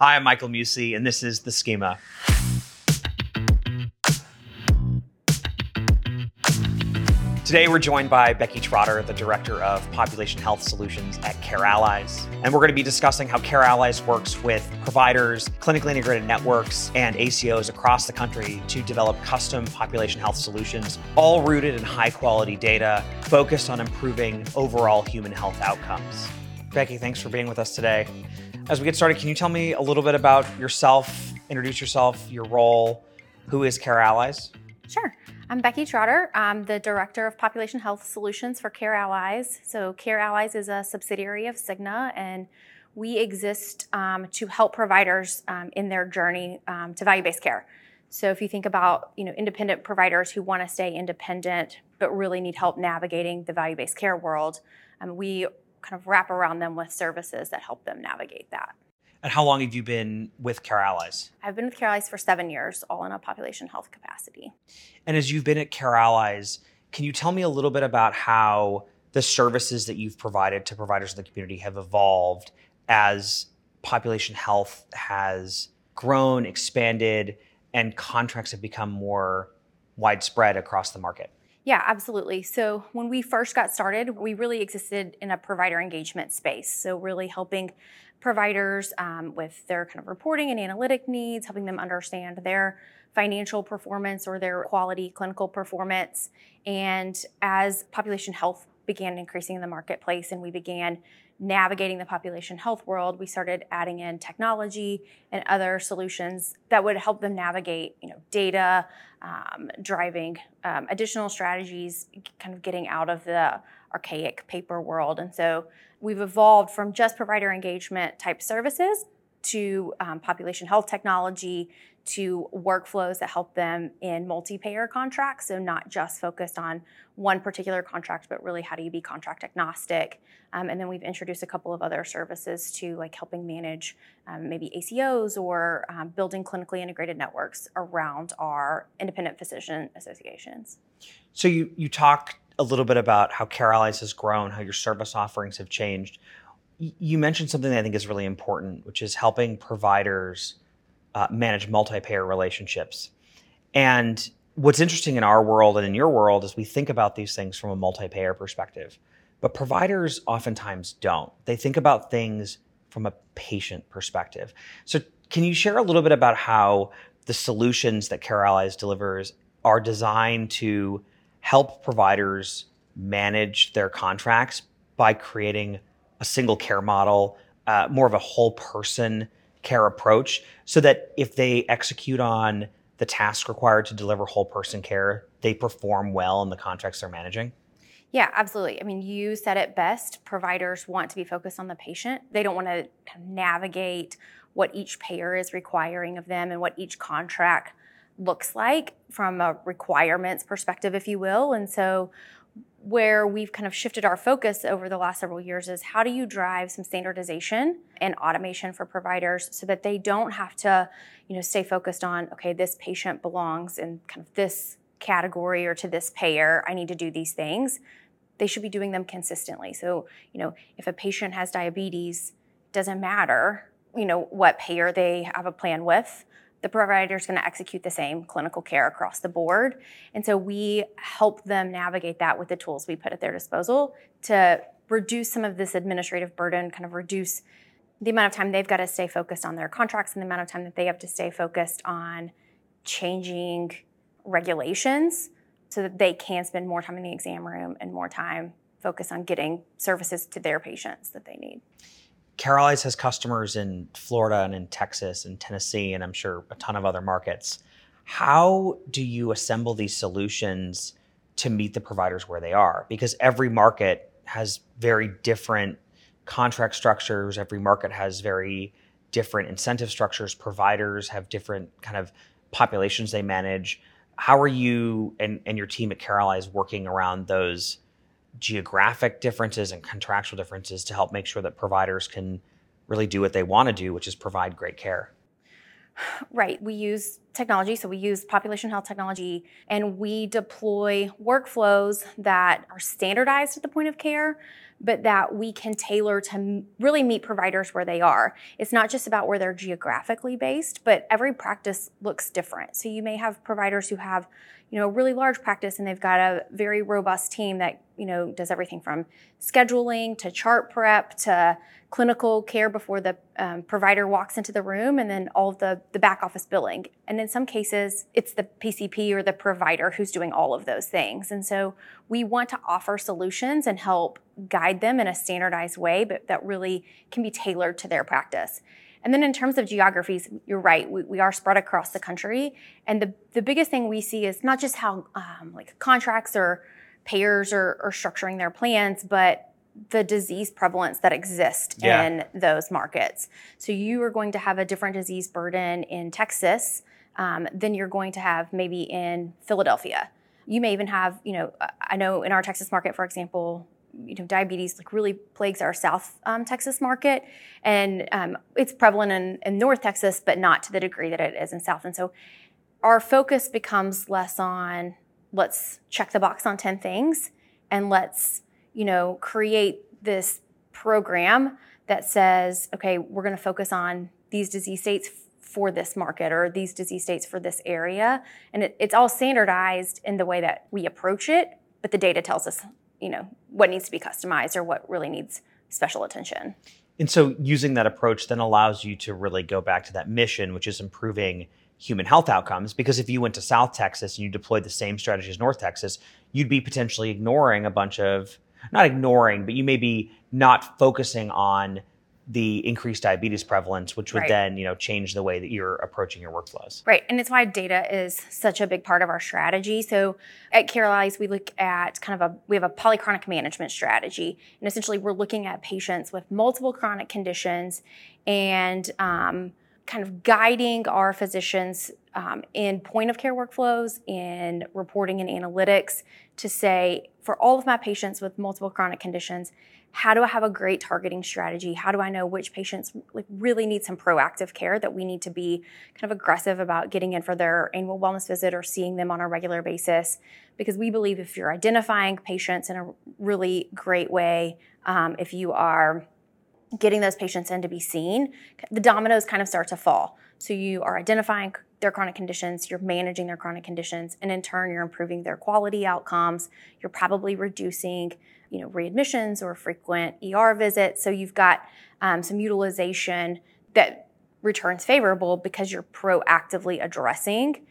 Hi, I'm Michael Meucci, and this is The Schema. Today, we're joined by Becky Trotter, the Director of Population Health Solutions at CareAllies. And we're going to be discussing how CareAllies works with providers, clinically integrated networks, and ACOs across the country to develop custom population health solutions, all rooted in high quality data, focused on improving overall human health outcomes. Becky, thanks for being with us today. As we get started, can you tell me a little bit about yourself, introduce yourself, your role, who is CareAllies? Sure. I'm Becky Trotter. I'm the Director of Population Health Solutions for CareAllies. So, CareAllies is a subsidiary of Cigna, and we exist um, to help providers um, in their journey um, to value-based care. So, if you think about you know independent providers who want to stay independent but really need help navigating the value-based care world, um, we kind of wrap around them with services that help them navigate that. And how long have you been with CareAllies? I've been with CareAllies for seven years, all in a population health capacity. And as you've been at CareAllies, can you tell me a little bit about how the services that you've provided to providers in the community have evolved as population health has grown, expanded, and contracts have become more widespread across the market? Yeah, absolutely. So when we first got started, we really existed in a provider engagement space. So really helping providers um, with their kind of reporting and analytic needs, helping them understand their financial performance or their quality clinical performance. And as population health began increasing in the marketplace and we began navigating the population health world, we started adding in technology and other solutions that would help them navigate, you know, data, um, driving um, additional strategies, kind of getting out of the archaic paper world. And so we've evolved from just provider engagement type services to um, population health technology to workflows that help them in multi-payer contracts. So not just focused on one particular contract but really how do you be contract agnostic. Um, and then we've introduced a couple of other services to like helping manage um, maybe acos or um, building clinically integrated networks around our independent physician associations. So you you talked a little bit about how CareAllies has grown how your service offerings have changed you mentioned something that I think is really important, which is helping providers uh, manage multi-payer relationships. And what's interesting in our world and in your world is we think about these things from a multi-payer perspective, but providers oftentimes don't. They think about things from a patient perspective. So, can you share a little bit about how the solutions that CareAllies delivers are designed to help providers manage their contracts by creating a single care model, uh, more of a whole person care approach, so that if they execute on the task required to deliver whole person care, they perform well in the contracts they're managing? Yeah, absolutely. I mean, you said it best. Providers want to be focused on the patient. They don't want to navigate what each payer is requiring of them and what each contract looks like from a requirements perspective, if you will. And so where we've kind of shifted our focus over the last several years is how do you drive some standardization and automation for providers so that they don't have to you know stay focused on okay this patient belongs in kind of this category or to this payer i need to do these things. They should be doing them consistently. So you know if a patient has diabetes doesn't matter you know what payer they have a plan with the provider is going to execute the same clinical care across the board. And so we help them navigate that with the tools we put at their disposal to reduce some of this administrative burden, kind of reduce the amount of time they've got to stay focused on their contracts and the amount of time that they have to stay focused on changing regulations so that they can spend more time in the exam room and more time focus on getting services to their patients that they need. CareAllies has customers in Florida and in Texas and Tennessee, and I'm sure a ton of other markets. How do you assemble these solutions to meet the providers where they are? Because every market has very different contract structures, every market has very different incentive structures, providers have different kind of populations they manage. How are you and, and your team at CareAllies working around those geographic differences and contractual differences to help make sure that providers can really do what they want to do, which is provide great care. Right. We use technology. So we use population health technology and we deploy workflows that are standardized at the point of care, but that we can tailor to really meet providers where they are. It's not just about where they're geographically based, but every practice looks different. So you may have providers who have, you know, a really large practice and they've got a very robust team that, you know, does everything from scheduling to chart prep to clinical care before the um, provider walks into the room and then all the, the back office billing. And in some cases, it's the PCP or the provider who's doing all of those things. And so we want to offer solutions and help guide them in a standardized way, but that really can be tailored to their practice. And then in terms of geographies, you're right, we, we are spread across the country. And the, the biggest thing we see is not just how um, like contracts or payers are, are structuring their plans, but the disease prevalence that exists yeah. in those markets. So you are going to have a different disease burden in Texas um, than you're going to have maybe in Philadelphia. You may even have, you know, I know in our Texas market, for example, you know, diabetes like really plagues our South um, Texas market, and um, it's prevalent in, in North Texas, but not to the degree that it is in South. And so, our focus becomes less on let's check the box on ten things, and let's you know, create this program that says, okay, we're going to focus on these disease states for this market or these disease states for this area. And it, it's all standardized in the way that we approach it, but the data tells us, you know, what needs to be customized or what really needs special attention. And so using that approach then allows you to really go back to that mission, which is improving human health outcomes. Because if you went to South Texas and you deployed the same strategy as North Texas, you'd be potentially ignoring a bunch of not ignoring, but you may be not focusing on the increased diabetes prevalence, which would right. then, you know, change the way that you're approaching your workflows. Right. And it's why data is such a big part of our strategy. So at Care we look at kind of a we have a polychronic management strategy. And essentially we're looking at patients with multiple chronic conditions and um, kind of guiding our physicians um, in point of care workflows, in reporting and analytics to say, for all of my patients with multiple chronic conditions, how do I have a great targeting strategy? How do I know which patients like really need some proactive care that we need to be kind of aggressive about getting in for their annual wellness visit or seeing them on a regular basis? Because we believe if you're identifying patients in a really great way, um, if you are getting those patients in to be seen, the dominoes kind of start to fall. So you are identifying their chronic conditions, you're managing their chronic conditions, and in turn, you're improving their quality outcomes. You're probably reducing, you know, readmissions or frequent ER visits. So you've got um, some utilization that returns favorable because you're proactively addressing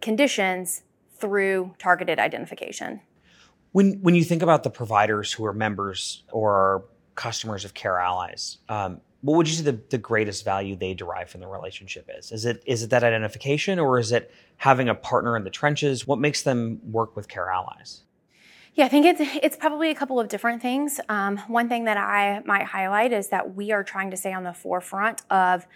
conditions through targeted identification. When when you think about the providers who are members or customers of CareAllies, um, what would you say the, the greatest value they derive from the relationship is? Is it is it that identification or is it having a partner in the trenches? What makes them work with CareAllies? Yeah, I think it's it's probably a couple of different things. Um, one thing that I might highlight is that we are trying to stay on the forefront of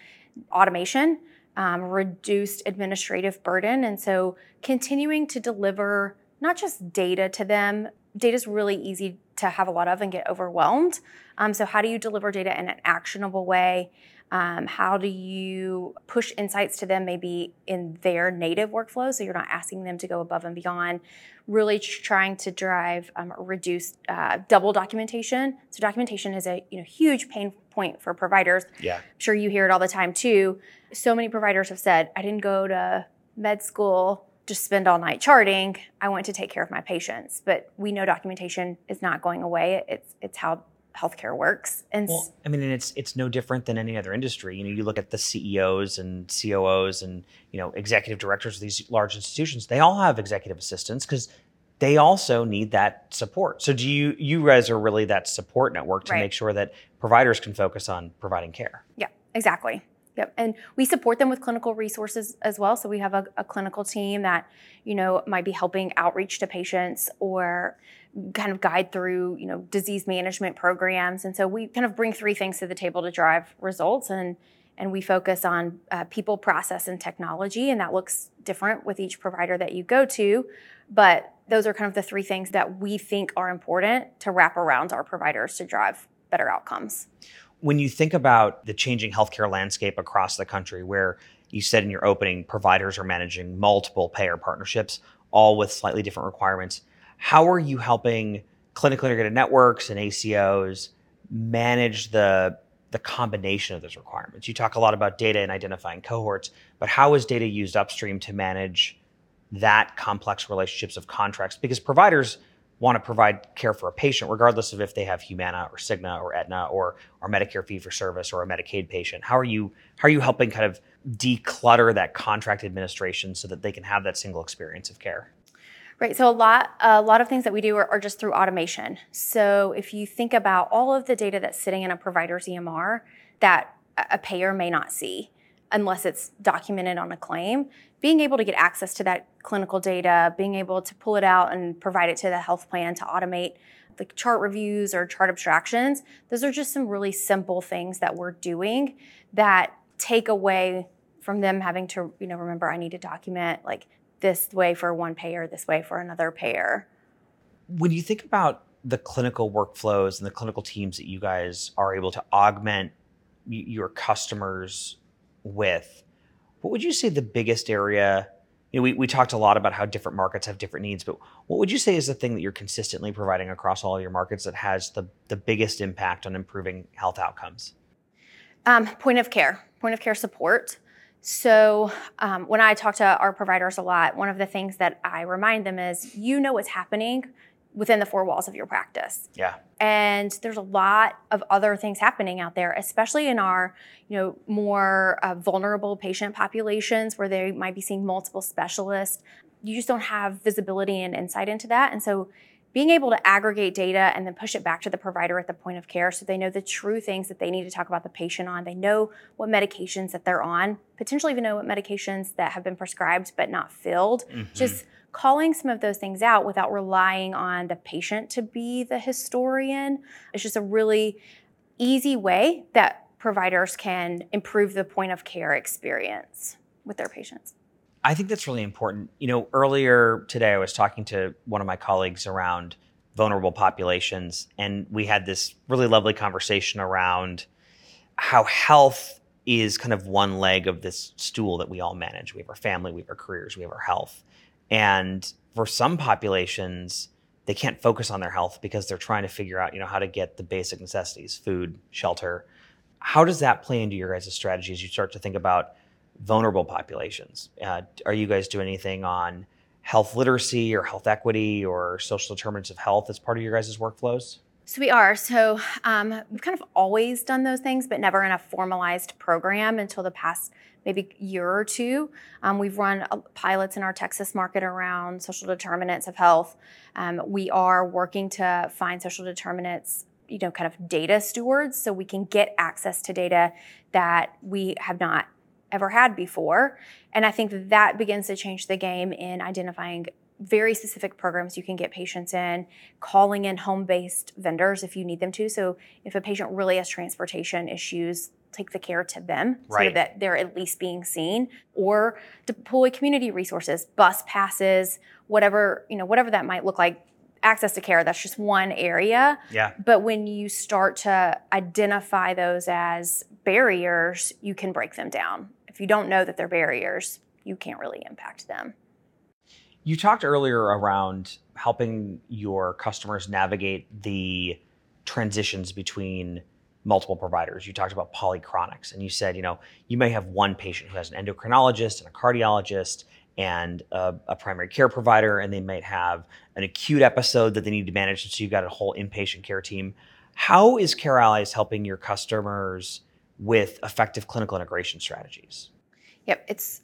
automation, um, reduced administrative burden, and so continuing to deliver not just data to them. Data is really easy to have a lot of and get overwhelmed. Um, so, how do you deliver data in an actionable way? Um, how do you push insights to them maybe in their native workflow so you're not asking them to go above and beyond? Really trying to drive um, reduce uh, double documentation. So documentation is a you know huge pain point for providers. Yeah. I'm sure you hear it all the time too. So many providers have said i didn't go to med school just spend all night charting. I want to take care of my patients. But we know documentation is not going away. It's it's how healthcare works. And well, I mean, and it's it's no different than any other industry. You know, you look at the CEOs and COOs and you know executive directors of these large institutions. They all have executive assistants because they also need that support. So do you you guys are really that support network to right. make sure that providers can focus on providing care? Yeah, exactly. Yep, and we support them with clinical resources as well. So we have a, a, clinical team that, you know, might be helping outreach to patients or kind of guide through, you know, disease management programs. And so we kind of bring three things to the table to drive results, and and we focus on uh, people, process, and technology, and that looks different with each provider that you go to, but those are kind of the three things that we think are important to wrap around our providers to drive better outcomes. When you think about the changing healthcare landscape across the country, where you said in your opening, providers are managing multiple payer partnerships, all with slightly different requirements, how are you helping clinical integrated networks and ACOs manage the the combination of those requirements? You talk a lot about data and identifying cohorts, but how is data used upstream to manage that complex relationships of contracts? Because providers want to provide care for a patient, regardless of if they have Humana or Cigna or Aetna or or Medicare fee for service or a Medicaid patient. How are you how are you helping kind of declutter that contract administration so that they can have that single experience of care? Right. So a lot, a lot of things that we do are, are, just through automation. So if you think about all of the data that's sitting in a provider's EMR that a payer may not see unless it's documented on a claim, being able to get access to that clinical data, being able to pull it out and provide it to the health plan to automate the chart reviews or chart abstractions, those are just some really simple things that we're doing that take away from them having to, you know, remember I need to document like this way for one payer, this way for another payer. When you think about the clinical workflows and the clinical teams that you guys are able to augment your customers with, what would you say the biggest area? You know, we, we talked a lot about how different markets have different needs, but what would you say is the thing that you're consistently providing across all your markets that has the, the biggest impact on improving health outcomes? Um, point of care, point of care support. So, um, when I talk to our providers a lot, one of the things that I remind them is you know what's happening within the four walls of your practice. Yeah. And there's a lot of other things happening out there, especially in our, you know, more uh, vulnerable patient populations where they might be seeing multiple specialists. You just don't have visibility and insight into that. And so being able to aggregate data and then push it back to the provider at the point of care so they know the true things that they need to talk about the patient on. They know what medications that they're on, potentially even know what medications that have been prescribed but not filled. Mm-hmm. Just calling some of those things out without relying on the patient to be the historian is just a really easy way that providers can improve the point of care experience with their patients. I think that's really important. You know, earlier today I was talking to one of my colleagues around vulnerable populations, and we had this really lovely conversation around how health is kind of one leg of this stool that we all manage. We have our family, we have our careers, we have our health. And for some populations, they can't focus on their health because they're trying to figure out, you know, how to get the basic necessities, food, shelter. How does that play into your guys' strategy as you start to think about vulnerable populations. Uh, are you guys doing anything on health literacy or health equity or social determinants of health as part of your guys' workflows? So we are. So um, we've kind of always done those things, but never in a formalized program until the past maybe year or two. Um, we've run uh, pilots in our Texas market around social determinants of health. Um, we are working to find social determinants you know kind of data stewards so we can get access to data that we have not ever had before. And I think that begins to change the game in identifying very specific programs you can get patients in, calling in home based vendors if you need them to. So if a patient really has transportation issues, take the care to them right. so that they're at least being seen or deploy community resources bus passes whatever you know whatever that might look like access to care that's just one area yeah but when you start to identify those as barriers you can break them down if you don't know that they're barriers, you can't really impact them. You talked earlier around helping your customers navigate the transitions between multiple providers. You talked about polychronics and you said, you know, you may have one patient who has an endocrinologist and a cardiologist and a, a, primary care provider, and they might have an acute episode that they need to manage. So you've got a whole inpatient care team. How is CareAllies helping your customers with effective clinical integration strategies? Yep, it's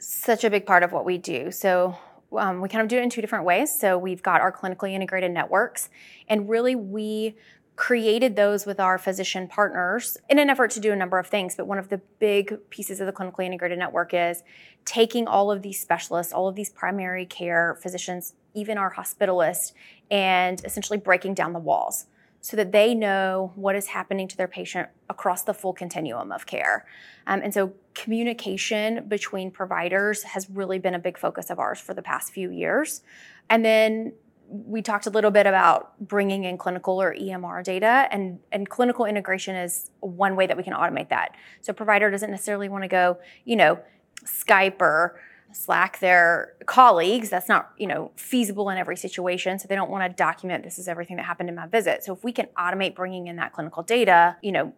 such a big part of what we do. So um, we kind of do it in two different ways. So we've got our clinically integrated networks, and really we created those with our physician partners in an effort to do a number of things. But one of the big pieces of the clinically integrated network is taking all of these specialists, all of these primary care physicians, even our hospitalists, and essentially breaking down the walls so that they know what is happening to their patient across the full continuum of care. Um, and so, communication between providers has really been a big focus of ours for the past few years. And then we talked a little bit about bringing in clinical or EMR data, and, and clinical integration is one way that we can automate that. So, provider doesn't necessarily want to go, you know, Skype or slack their colleagues that's not you know feasible in every situation so they don't want to document this is everything that happened in my visit so if we can automate bringing in that clinical data you know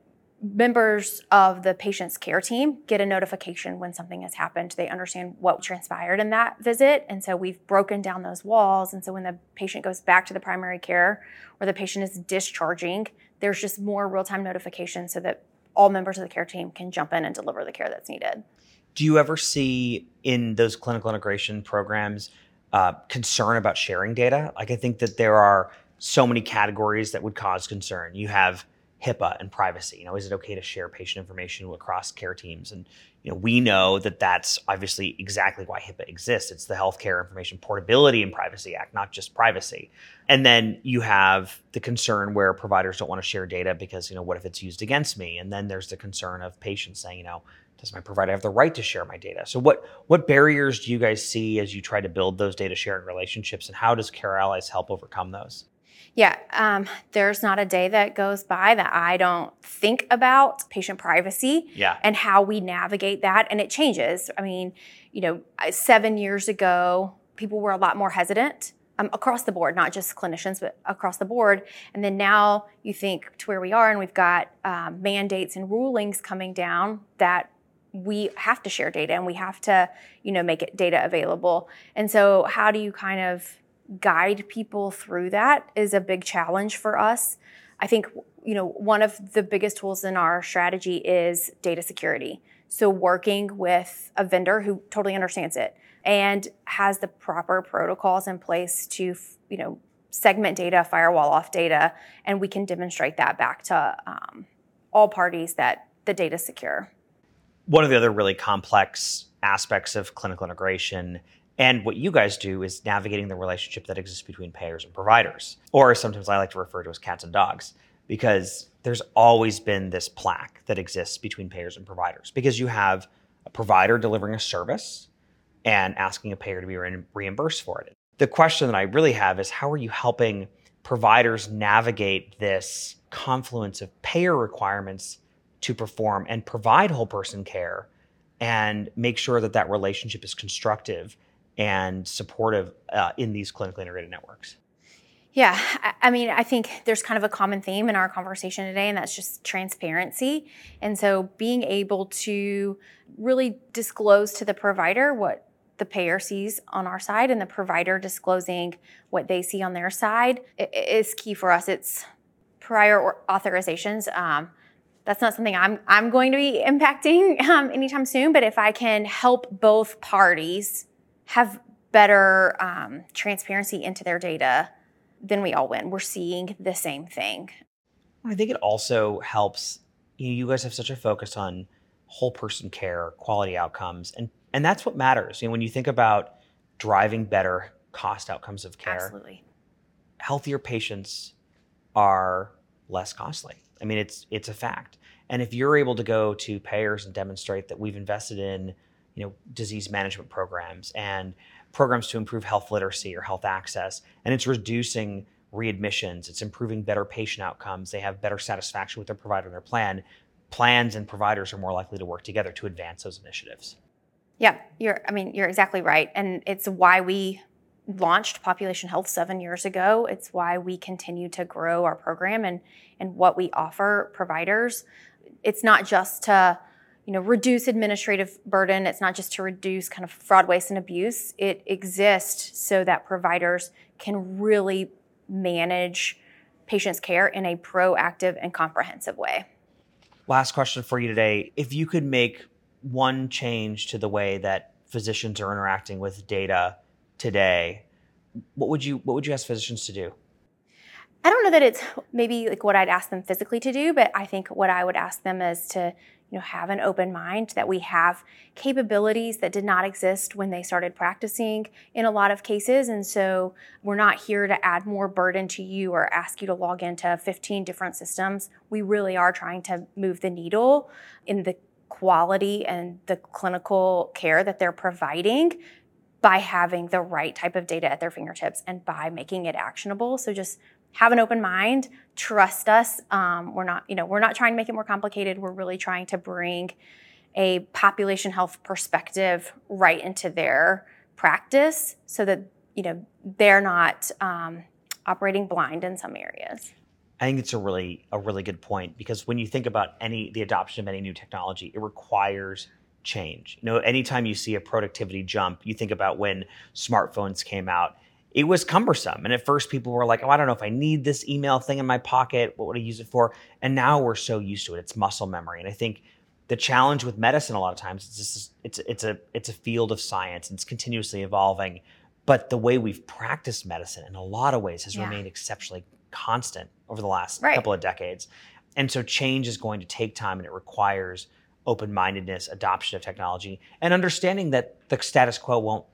members of the patient's care team get a notification when something has happened. They understand what transpired in that visit. And so we've broken down those walls. And so when the patient goes back to the primary care or the patient is discharging, there's just more real time notification so that all members of the care team can jump in and deliver the care that's needed. Do you ever see in those clinical integration programs uh, concern about sharing data? Like, I think that there are so many categories that would cause concern. You have HIPAA and privacy. You know, is it okay to share patient information across care teams? And you know, we know that that's obviously exactly why HIPAA exists. It's the Healthcare Information Portability and Privacy Act, not just privacy. And then you have the concern where providers don't want to share data because you know, what if it's used against me? And then there's the concern of patients saying, you know, does my provider have the right to share my data? So what what barriers do you guys see as you try to build those data sharing relationships, and how does CareAllies help overcome those? Yeah, um, there's not a day that goes by that I don't think about patient privacy yeah. and how we navigate that. And it changes. I mean, you know, seven years ago, people were a lot more hesitant um, across the board, not just clinicians, but across the board. And then now you think to where we are, and we've got um, mandates and rulings coming down that we have to share data and we have to, you know, make it data available. And so, how do you kind of guide people through that is a big challenge for us. I think you know one of the biggest tools in our strategy is data security. So working with a vendor who totally understands it and has the proper protocols in place to you know segment data, firewall off data, and we can demonstrate that back to um, all parties that the data is secure. One of the other really complex aspects of clinical integration and what you guys do is navigating the relationship that exists between payers and providers, or sometimes I like to refer to as cats and dogs, because there's always been this plaque that exists between payers and providers. Because you have a provider delivering a service and asking a payer to be re- reimbursed for it. The question that I really have is how are you helping providers navigate this confluence of payer requirements to perform and provide whole person care and make sure that that relationship is constructive and supportive uh, in these clinically integrated networks? Yeah, I mean, I think there's kind of a common theme in our conversation today, and that's just transparency. And so being able to really disclose to the provider what the payer sees on our side and the provider disclosing what they see on their side is key for us. It's prior authorizations. Um, that's not something I'm, I'm going to be impacting um, anytime soon, but if I can help both parties have better um, transparency into their data, then we all win. We're seeing the same thing. I think it also helps. You, know, you guys have such a focus on whole person care, quality outcomes, and and that's what matters. You know, when you think about driving better cost outcomes of care, absolutely, healthier patients are less costly. I mean, it's it's a fact. And if you're able to go to payers and demonstrate that we've invested in you know, disease management programs and programs to improve health literacy or health access. And it's reducing readmissions, it's improving better patient outcomes. They have better satisfaction with their provider and their plan. Plans and providers are more likely to work together to advance those initiatives. Yeah, you're I mean, you're exactly right. And it's why we launched population health seven years ago. It's why we continue to grow our program and and what we offer providers. It's not just to you know, reduce administrative burden. It's not just to reduce kind of fraud, waste, and abuse. It exists so that providers can really manage patients' care in a proactive and comprehensive way. Last question for you today. If you could make one change to the way that physicians are interacting with data today, what would you what would you ask physicians to do? I don't know that it's maybe like what I'd ask them physically to do, but I think what I would ask them is to you know have an open mind that we have capabilities that did not exist when they started practicing in a lot of cases. And so we're not here to add more burden to you or ask you to log into 15 different systems. We really are trying to move the needle in the quality and the clinical care that they're providing by having the right type of data at their fingertips and by making it actionable. So just have an open mind, trust us. Um, we're not, you know, we're not trying to make it more complicated. We're really trying to bring a population health perspective right into their practice so that you know they're not um, operating blind in some areas. I think it's a really a really good point because when you think about any the adoption of any new technology, it requires change. You know, anytime you see a productivity jump, you think about when smartphones came out. It was cumbersome. And at first people were like, "Oh, I don't know if I need this email thing in my pocket. What would I use it for?" And now we're so used to it. It's muscle memory. And I think the challenge with medicine a lot of times it's just it's it's a it's a field of science and it's continuously evolving but the way we've practiced medicine in a lot of ways has Yeah. remained exceptionally constant over the last Right. couple of decades and so change is going to take time and it requires open-mindedness adoption of technology and understanding that the status quo won't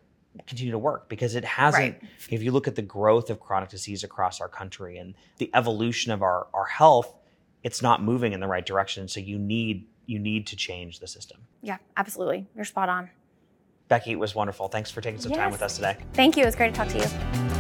continue to work because it hasn't Right. if you look at the growth of chronic disease across our country and the evolution of our, our health it's not moving in the right direction so you need you need to change the system Yeah, absolutely. You're spot on. becky it was wonderful thanks for taking some time with us today Thank you. It was great to talk to you.